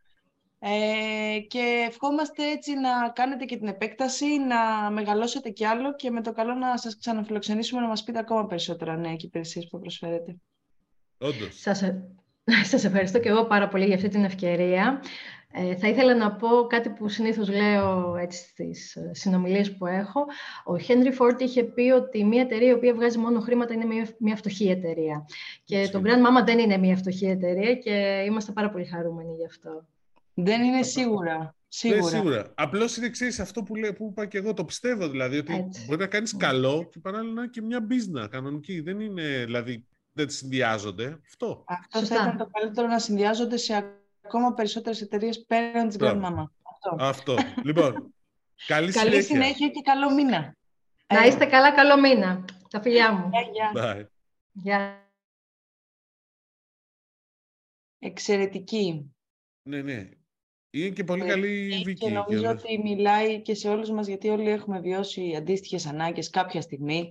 Ε, και ευχόμαστε έτσι να κάνετε και την επέκταση, να μεγαλώσετε κι άλλο και με το καλό να σας ξαναφιλοξενήσουμε να μας πείτε ακόμα περισσότερα νέα και υπηρεσίες που προσφέρετε. Όντως. Σας, ε, σας ευχαριστώ και εγώ πάρα πολύ για αυτή την ευκαιρία. Ε, θα ήθελα να πω κάτι που συνήθως λέω έτσι, στις ε, συνομιλίες που έχω. Ο Χένρι Φόρτ είχε πει ότι μια εταιρεία η οποία βγάζει μόνο χρήματα είναι μια, μια φτωχή εταιρεία. Και το Grand Mama δεν είναι μια φτωχή εταιρεία και είμαστε πάρα πολύ χαρούμενοι γι' αυτό. Δεν είναι σίγουρα. Σίγουρα. Ναι, σίγουρα. Απλώς είναι εξή αυτό που, λέει, που είπα και εγώ. Το πιστεύω δηλαδή ότι Έτσι. μπορεί να κάνεις καλό και παράλληλα και μια business κανονική. Δεν είναι δηλαδή δεν συνδυάζονται. Αυτό. Αυτό θα ήταν το καλύτερο να συνδυάζονται σε ακόμα περισσότερες εταιρείες πέραν της Grand Mama. Αυτό. αυτό. λοιπόν. Καλή, καλή συνέχεια. και καλό μήνα. Να είστε καλά, καλό μήνα. Τα φιλιά μου. Γεια, γεια. Εξαιρετική. Ναι, ναι. Είναι και πολύ ε, καλή βίκη. Και νομίζω ότι μιλάει και σε όλους μας, γιατί όλοι έχουμε βιώσει αντίστοιχες ανάγκες κάποια στιγμή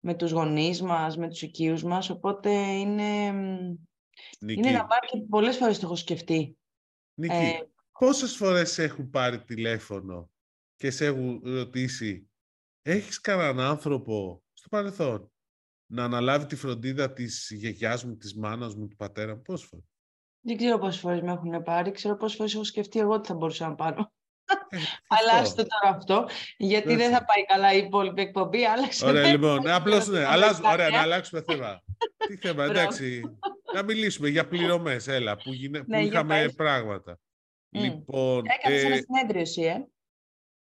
με τους γονείς μας, με τους οικείους μας, οπότε είναι, είναι ένα πάρει πολλές φορές το έχω σκεφτεί. Νίκη, ε, πόσες φορές έχουν πάρει τηλέφωνο και σε έχουν ρωτήσει έχεις κανέναν άνθρωπο στο παρελθόν να αναλάβει τη φροντίδα της γιαγιάς μου, της μάνας μου, του πατέρα μου, πόσες φορές; Δεν ξέρω πόσες φορές με έχουν πάρει. Ξέρω πόσες φορές έχω σκεφτεί εγώ ότι θα μπορούσα να πάρω. Ε, Αλλά το τώρα αυτό, γιατί δεν θα πάει καλά η υπόλοιπη εκπομπή. Άλλαξε. Ωραία, λοιπόν. Απλώς ναι. Αλλάζω, ωραία, να αλλάξουμε θέμα. Τι θέμα, εντάξει. Να μιλήσουμε για πληρωμές, έλα, που, γινε... ναι, που είχαμε πράγματα. Mm. Λοιπόν, Έκανες ε... ένα συνέδριο εσύ, ε.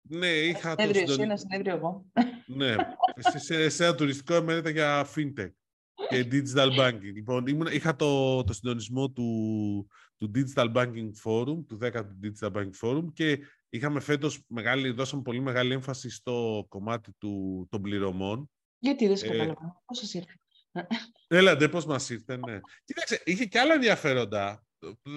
Ναι, είχα το συνέδριο, ένα συνέδριο εγώ. ναι, σε, σε, σε ένα τουριστικό εμένα ήταν για fintech και digital banking. Λοιπόν, ήμουν, είχα το, το συντονισμό του, του Digital Banking Forum, του 10ου Digital Banking Forum και είχαμε φέτος μεγάλη, δώσαμε πολύ μεγάλη έμφαση στο κομμάτι του, των πληρωμών. Γιατί δεν σε καταλαβαίνω. Πώς σας ήρθε; Έλατε, πώς μας ήρθε, ναι. Κοίταξε, είχε και άλλα ενδιαφέροντα.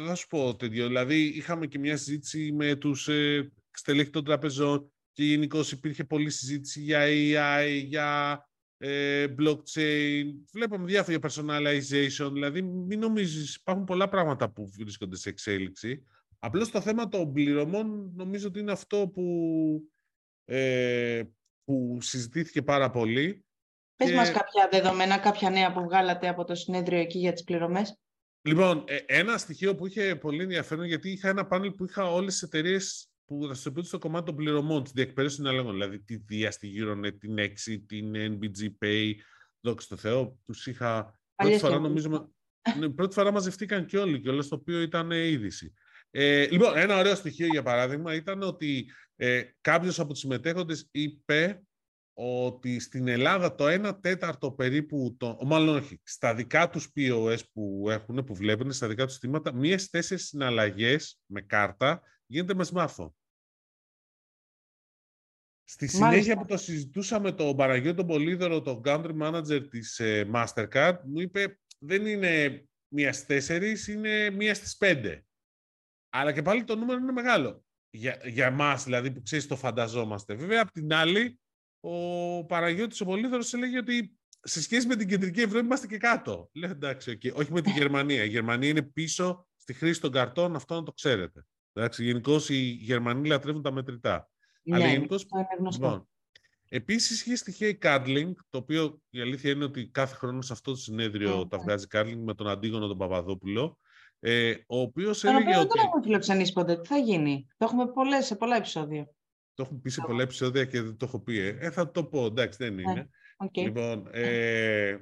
Θα σου πω τέτοιο. Δηλαδή, είχαμε και μια συζήτηση με τους ε, στελέχη των τραπεζών και γενικώ υπήρχε πολλή συζήτηση για AI, για ε, blockchain, βλέπαμε διάφορα personalization, δηλαδή μην νομίζεις, υπάρχουν πολλά πράγματα που βρίσκονται σε εξέλιξη. Απλώς το θέμα των πληρωμών νομίζω ότι είναι αυτό που, ε, που συζητήθηκε πάρα πολύ. Πες και... μας κάποια δεδομένα, κάποια νέα που βγάλατε από το συνέδριο εκεί για τις πληρωμές. Λοιπόν, ε, ένα στοιχείο που είχε πολύ ενδιαφέρον, γιατί είχα ένα πάνελ που είχα όλες τις εταιρείες που δραστηριοποιούνται στο κομμάτι των πληρωμών, της διεκπαιρέωσης συναλλαγών, δηλαδή τη Dia, τη Euronet, την Exit, την NBG Pay, δόξα τω Θεώ, τους είχα... Πρώτη φορά, νομίζω, ναι, πρώτη φορά μαζευτήκαν και όλοι, και όλο το οποίο ήταν είδηση. Ε, λοιπόν, ένα ωραίο στοιχείο για παράδειγμα ήταν ότι ε, κάποιος από τους συμμετέχοντες είπε ότι στην Ελλάδα το 1 τέταρτο περίπου, το, μάλλον όχι, στα δικά τους POS που έχουν, που βλέπουν, στα δικά τους στήματα, μία στις τέσσερις συναλλαγές με κάρτα γίνεται με smartphone. Στη συνέχεια που το συζητούσαμε το Παναγιώτο τον Πολύδωρο, το country manager της ε, Mastercard, μου είπε δεν είναι μία στις τέσσερις, είναι μία στις πέντε. Αλλά και πάλι το νούμερο είναι μεγάλο. Για, για εμάς δηλαδή που ξέρεις το φανταζόμαστε. Βέβαια, απ' την άλλη, ο Παναγιώτης ο Πολύδωρος έλεγε ότι σε σχέση με την κεντρική Ευρώπη είμαστε και κάτω. Λέω εντάξει, okay. όχι με τη Γερμανία. Η Γερμανία είναι πίσω στη χρήση των καρτών, αυτό να το ξέρετε. Εντάξει, γενικώ οι Γερμανοί λατρεύουν τα μετρητά. Ναι, Αλλά γενικώς, είναι γνωστό. Λοιπόν, Επίσης είχε στοιχεία η Cardling, το οποίο η αλήθεια είναι ότι κάθε χρόνο σε αυτό το συνέδριο τα βγάζει Cardling με τον Αντίγωνο τον Παπαδόπουλο, ε, ο οποίος έλεγε ότι... Δεν έχουμε φιλοξενήσει ποτέ. Τι θα γίνει; Το έχουμε πολλές, σε πολλά επεισόδια. Το έχουμε πει σε πολλά επεισόδια και δεν το έχω πει. Ε, ε θα το πω, εντάξει, δεν ναι, είναι. Okay. Λοιπόν, ε,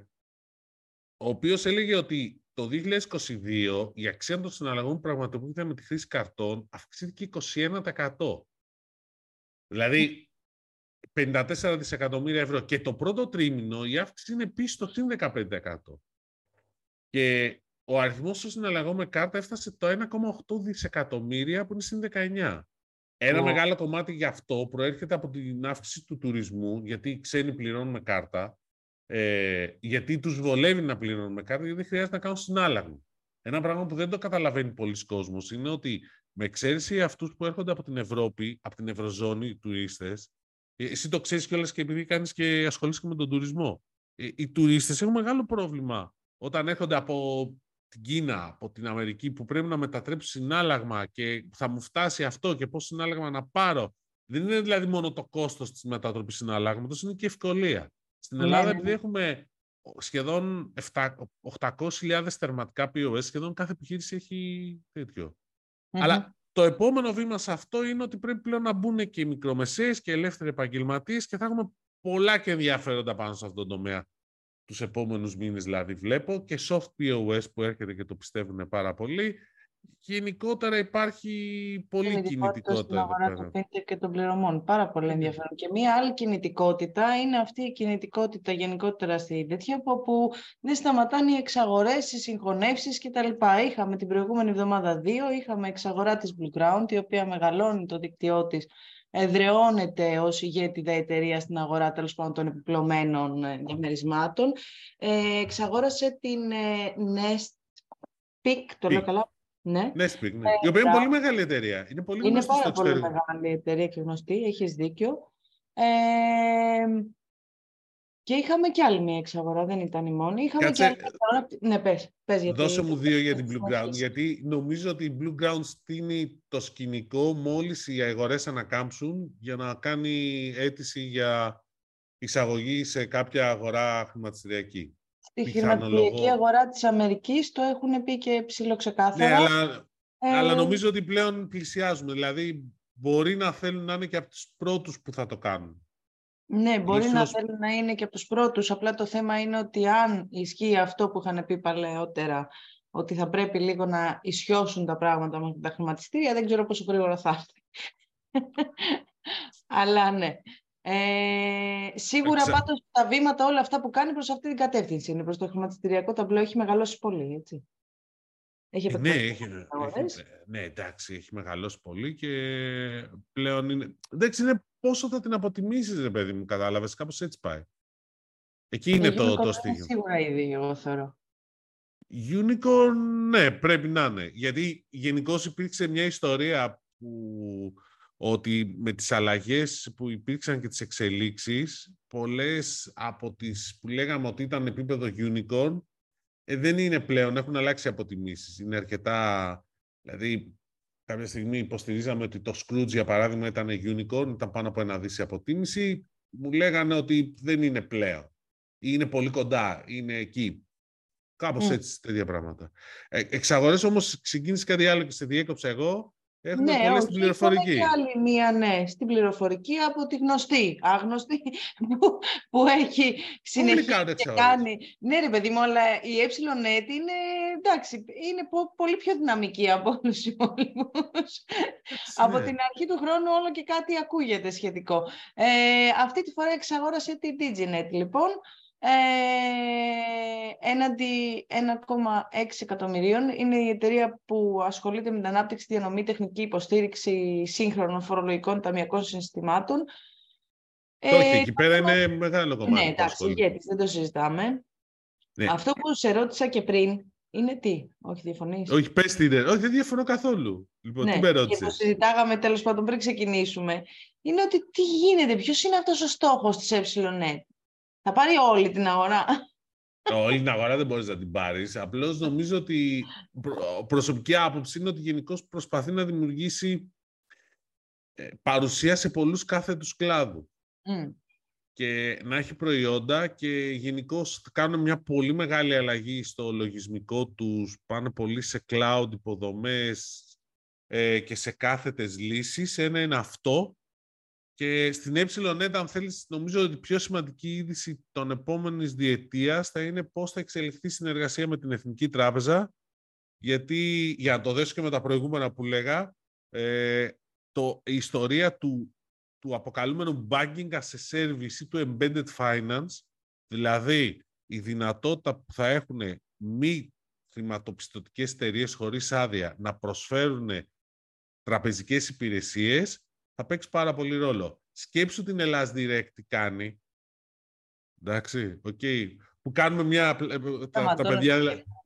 ο οποίος έλεγε ότι το 2022 η αξία των συναλλαγών που πραγματοποιείται με τη χρήση καρτών αυξήθηκε 21%. Δηλαδή, 54 δισεκατομμύρια ευρώ. Και το πρώτο τρίμηνο η αύξηση είναι πίσω στο συν 15%. Και ο αριθμός των συναλλαγών με κάρτα έφτασε το 1,8 δισεκατομμύρια που είναι συν 19. Ένα μεγάλο κομμάτι γι' αυτό προέρχεται από την αύξηση του τουρισμού, γιατί οι ξένοι πληρώνουν με κάρτα, ε, γιατί τους βολεύει να πληρώνουν με κάρτα, γιατί δεν χρειάζεται να κάνουν συνάλλαγμα. Ένα πράγμα που δεν το καταλαβαίνει πολλοί κόσμος είναι ότι με εξαίρεση αυτούς που έρχονται από την Ευρώπη, από την Ευρωζώνη, οι τουρίστες, ε, εσύ το ξέρεις κιόλας και επειδή κάνεις και ασχολείσαι με τον τουρισμό. Ε, οι τουρίστες έχουν μεγάλο πρόβλημα όταν έρχονται από την Κίνα, από την Αμερική που πρέπει να μετατρέψει συνάλλαγμα και θα μου φτάσει αυτό και πώς συνάλλαγμα να πάρω. Δεν είναι δηλαδή μόνο το κόστος της μετατροπής συναλλάγματος, είναι και ευκολία. Στην ναι, Ελλάδα, ναι, επειδή ναι. έχουμε σχεδόν 800.000 θερματικά POS, σχεδόν κάθε επιχείρηση έχει τέτοιο. Αλλά το επόμενο βήμα σε αυτό είναι ότι πρέπει πλέον να μπουν και οι μικρομεσαίες και ελεύθεροι επαγγελματίες και θα έχουμε πολλά και ενδιαφέροντα πάνω σε αυτόν τον τομέα τους επόμενους μήνες δηλαδή βλέπω και soft POS που έρχεται και το πιστεύουν πάρα πολύ. Γενικότερα υπάρχει πολύ κινητικότητα. Στην αγορά του fintech και των πληρωμών. Πάρα πολύ ενδιαφέρον. Και μία άλλη κινητικότητα είναι αυτή η κινητικότητα γενικότερα στη τέτοια, όπου δεν σταματάνε οι εξαγορές, οι συγχωνεύσεις κτλ. Είχαμε την προηγούμενη εβδομάδα δύο, είχαμε εξαγορά της Blue Ground, η οποία μεγαλώνει το δίκτυό της εδρεώνεται ως ηγέτιδα εταιρεία στην αγορά τέλος πάντων των επιπλωμένων ε, διαμερισμάτων. Ε, εξαγόρασε την ε, Nest το λέω καλά; Ναι. Nestpeak, ναι. η οποία είναι πολύ μεγάλη εταιρεία. Είναι, πολύ είναι πάρα πολύ μεγάλη εταιρεία και γνωστή, έχεις δίκιο. Ε, και είχαμε και άλλη μία εξαγορά, δεν ήταν η μόνη. Είχαμε Κάτσε... και άλλη εξαγορά. Ναι, πες, πες γιατί... Δώσε μου δύο για την Blue Ground, γιατί νομίζω ότι η Blue Ground στείνει το σκηνικό μόλις οι αγορές ανακάμψουν για να κάνει αίτηση για εισαγωγή σε κάποια αγορά χρηματιστηριακή. Στη χρηματιστηριακή αγορά της Αμερικής το έχουν πει και ψηλοξεκάθαρα. Ναι, αλλά, ε... αλλά νομίζω ότι πλέον πλησιάζουμε. Δηλαδή, μπορεί να θέλουν να είναι και από τους πρώτους που θα το κάνουν. Ναι, μπορεί να θέλει να είναι και από τους πρώτους. Απλά το θέμα είναι ότι αν ισχύει αυτό που είχαν πει παλαιότερα, ότι θα πρέπει λίγο να ισιώσουν τα πράγματα με τα χρηματιστήρια, δεν ξέρω πόσο γρήγορα θα έρθει. Αλλά ναι. Ε, σίγουρα Εξα... πάντως τα βήματα όλα αυτά που κάνει προς αυτή την κατεύθυνση είναι προς το χρηματιστηριακό ταμπλό έχει μεγαλώσει πολύ, έτσι. Έχει ε, ναι, έχει, έχει, ναι, εντάξει, έχει μεγαλώσει πολύ και πλέον είναι... Εντάξει, είναι πόσο θα την αποτιμήσεις, ρε παιδί μου, κατάλαβες, κάπως έτσι πάει. Εκεί είναι το, το στίγμα. Σίγουρα ήδη, εγώ θεωρώ. Unicorn, ναι, πρέπει να είναι. Γιατί γενικώς υπήρξε μια ιστορία που ότι με τις αλλαγές που υπήρξαν και τις εξελίξεις, πολλές από τις που λέγαμε ότι ήταν επίπεδο unicorn, ε, δεν είναι πλέον, έχουν αλλάξει αποτιμήσεις. Είναι αρκετά, δηλαδή κάποια στιγμή υποστηρίζαμε ότι το Scrooge για παράδειγμα ήταν unicorn, ήταν πάνω από ένα δίση αποτίμηση, μου λέγανε ότι δεν είναι πλέον. Είναι πολύ κοντά, είναι εκεί. Κάπως έτσι, τέτοια πράγματα. Ε, εξαγορές όμως ξεκίνησε κάτι άλλο και σε διέκοψα εγώ. Έχουμε ναι, πολλές στην πληροφορική. Και άλλη μία, ναι, στην πληροφορική από τη γνωστή, άγνωστη, που, που έχει συνεχίσει και κάνει. Ναι ρε παιδί μου, αλλά η ε είναι, εντάξει, είναι πολύ πιο δυναμική από όλους τους υπόλοιπους. από την αρχή του χρόνου όλο και κάτι ακούγεται σχετικό. Ε, αυτή τη φορά εξαγόρασε τη DigiNet, λοιπόν, ε, έναντι 1,6 εκατομμυρίων. Είναι η εταιρεία που ασχολείται με την ανάπτυξη, διανομή, τεχνική υποστήριξη σύγχρονων φορολογικών ταμιακών συστημάτων. Ε, Όχι, εκεί πέρα είναι μεγάλο κομμάτι. Ναι, εντάξει, γιατί δεν το συζητάμε. Ναι. Αυτό που σε ρώτησα και πριν είναι τι, όχι διαφωνείς; Όχι, πες τι είναι. Όχι, δεν διαφωνώ καθόλου. Λοιπόν, ναι, τι με ρώτησες. Και το συζητάγαμε τέλος πάντων πριν ξεκινήσουμε. Είναι ότι τι γίνεται, ποιος είναι αυτός ο στόχος της ΕΕ; Θα πάρει όλη την αγορά. Όλη την αγορά δεν μπορείς να την πάρεις. Απλώς νομίζω ότι προσωπική άποψη είναι ότι γενικώς προσπαθεί να δημιουργήσει ε, παρουσία σε πολλούς κάθετους κλάδου. Και να έχει προϊόντα και γενικώς κάνουν μια πολύ μεγάλη αλλαγή στο λογισμικό τους. Πάνε πολύ σε cloud υποδομές ε, και σε κάθετες λύσεις. Ένα είναι αυτό και στην ΕΕ, αν θέλεις, νομίζω ότι η πιο σημαντική είδηση των επόμενης διετίας θα είναι πώς θα εξελιχθεί η συνεργασία με την Εθνική Τράπεζα, γιατί, για να το δέσω και με τα προηγούμενα που 'λεγα, ε, το, η ιστορία του, του αποκαλούμενου banking as a service ή του embedded finance, δηλαδή η δυνατότητα που θα έχουν μη χρηματοπιστωτικές εταιρείες χωρίς άδεια να προσφέρουν τραπεζικές υπηρεσίες, θα παίξει πάρα πολύ ρόλο. Σκέψου την Hellas Direct τι κάνει. Εντάξει, OK. Okay. Που κάνουμε μια... Ε, ε, τα, τα παιδιά...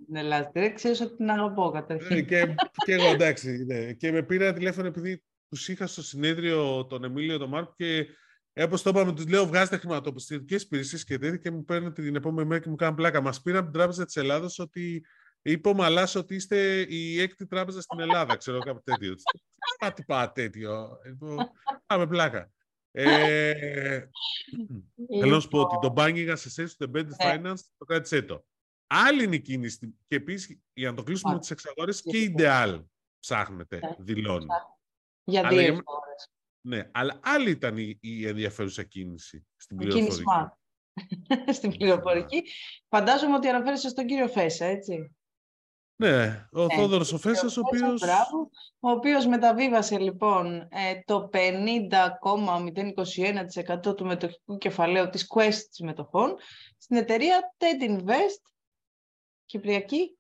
Την Ελλάς Direct, ξέρεις ότι την αγαπώ καταρχήν. Ε, και, και εγώ, εντάξει. Ναι. Και με πήρα τηλέφωνο επειδή τους είχα στο συνέδριο τον Εμίλιο τον Μάρκο και Όπως το είπαμε, τους λέω: Βγάζετε χρηματοπιστωτικές υπηρεσίες και τέτοια και μου παίρνουν την επόμενη μέρα και μου κάνουν πλάκα. Μας πήραν από την Τράπεζα της Ελλάδα ότι είπε ο Μαλάς ότι είστε η έκτη τράπεζα στην Ελλάδα, ξέρω κάποιο τέτοιο. Κάτι πά τέτοιο. Πάμε πλάκα. Ε, θέλω να σου πω ότι το banking as a το embedded finance, το κράτησέ το. Άλλη είναι η κίνηση. Και επίσης, για να το κλείσουμε με τις εξαγορές, και Ideal ψάχνετε, δηλώνει. Για δύο Ναι, αλλά άλλη ήταν η, η ενδιαφέρουσα κίνηση στην πληροφορική. στην πληροφορική. Φαντάζομαι ότι αναφέρεσαι στον κύριο Φέσα, έτσι. Ναι, ο ναι, Θόδωρος ο Φέσας, ο οποίος... ο οποίος μεταβίβασε λοιπόν ε, το 50,021% του μετοχικού κεφαλαίου της Quest μετοχών στην εταιρεία TED Invest, Κυπριακή.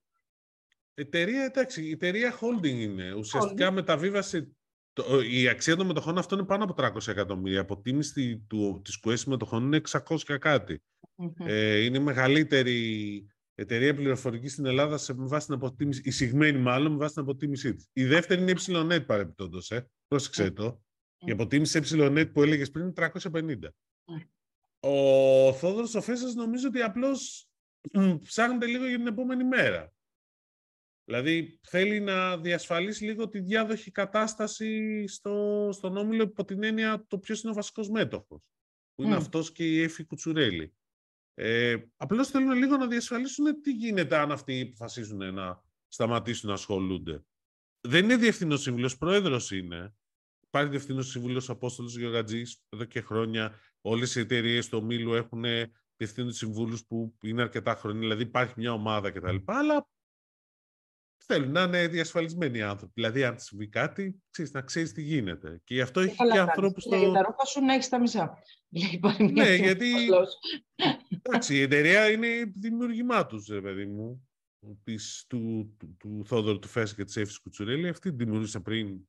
Εταιρεία, εντάξει, η εταιρεία holding είναι. Ουσιαστικά μεταβίβασε το, η αξία των μετοχών αυτών είναι πάνω από 300 εκατομμύρια. Η αποτίμηση του, της Quest μετοχών είναι 600 και κάτι. Ε, είναι η μεγαλύτερη εταιρεία πληροφορική στην Ελλάδα σε βάση την αποτίμηση, εισηγμένη μάλλον με βάση την αποτίμησή της. Η δεύτερη είναι η Ynet παρεμπιπτόντως. Ε. Πρόσεξε ναι. το. Η αποτίμηση Ynet που έλεγες πριν είναι 350. Ναι. Ο Θόδωρος ο Φέσας νομίζω ότι απλώς ψάχνεται λίγο για την επόμενη μέρα. Δηλαδή θέλει να διασφαλίσει λίγο τη διάδοχη κατάσταση στο, στον Όμιλο υπό την έννοια το ποιος είναι ο βασικός μέτοχος. Που είναι mm. αυτός και η Εφη Κουτσουρέλη. Ε, απλώς θέλουν λίγο να διασφαλίσουν τι γίνεται αν αυτοί αποφασίζουν να σταματήσουν να ασχολούνται. Δεν είναι διευθυνό σύμβουλος, πρόεδρος είναι. Υπάρχει διευθυνό σύμβουλος Απόστολος Γεωργατζής εδώ και χρόνια. Όλες οι εταιρείες του ομίλου έχουν διευθύνους συμβούλου που είναι αρκετά χρόνια. Δηλαδή υπάρχει μια ομάδα κτλ. Αλλά θέλουν να είναι διασφαλισμένοι οι άνθρωποι. Δηλαδή, αν συμβεί κάτι, ξέρεις, να ξέρεις τι γίνεται. Και γι' αυτό έχει και ανθρώπους. Στο... Για τα ρούχα σου να έχεις τα μισά. ναι, γιατί. Εντάξει, η εταιρεία είναι δημιουργημά τους, παιδί μου. Της, του, του, του Θόδωρου του Φέσα και της Εύη Κουτσουρέλη. Αυτή την δημιούργησα πριν,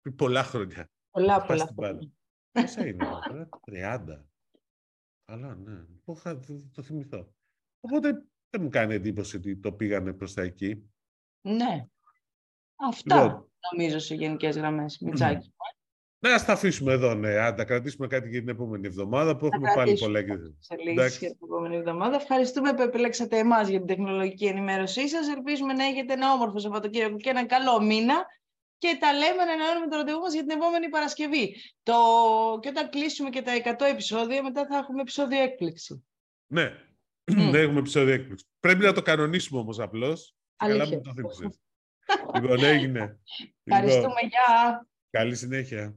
πριν πολλά χρόνια. Πολλά, πολλά χρόνια. Πόσα είναι, 30. Αλλά ναι, το, το θυμηθώ. Οπότε δεν μου κάνει εντύπωση ότι το πήγανε προς τα εκεί. Ναι. Αυτά λοιπόν. νομίζω σε γενικές γραμμές, Μιτσάκη. Ναι, ας τα αφήσουμε εδώ, ναι. Αν τα κρατήσουμε κάτι για την επόμενη εβδομάδα που έχουμε πάλι πολλά και Σε για την επόμενη εβδομάδα. Ευχαριστούμε που επιλέξατε εμάς για την τεχνολογική ενημέρωσή σας. Ελπίζουμε να έχετε ένα όμορφο Σαββατοκύριακο και ένα καλό μήνα. Και τα λέμε να ανανεώνουμε το ραντεβού μας για την επόμενη Παρασκευή. Το... Και όταν κλείσουμε και τα 100 επεισόδια, μετά θα έχουμε επεισόδιο έκπληξη. Ναι, Δεν έχουμε επεισόδιο έκπληξη. Πρέπει να το κανονίσουμε όμως απλώς. Καλά μου το θύμισες. λοιπόν, έγινε. Ευχαριστούμε, λοιπόν, γεια. Καλή συνέχεια.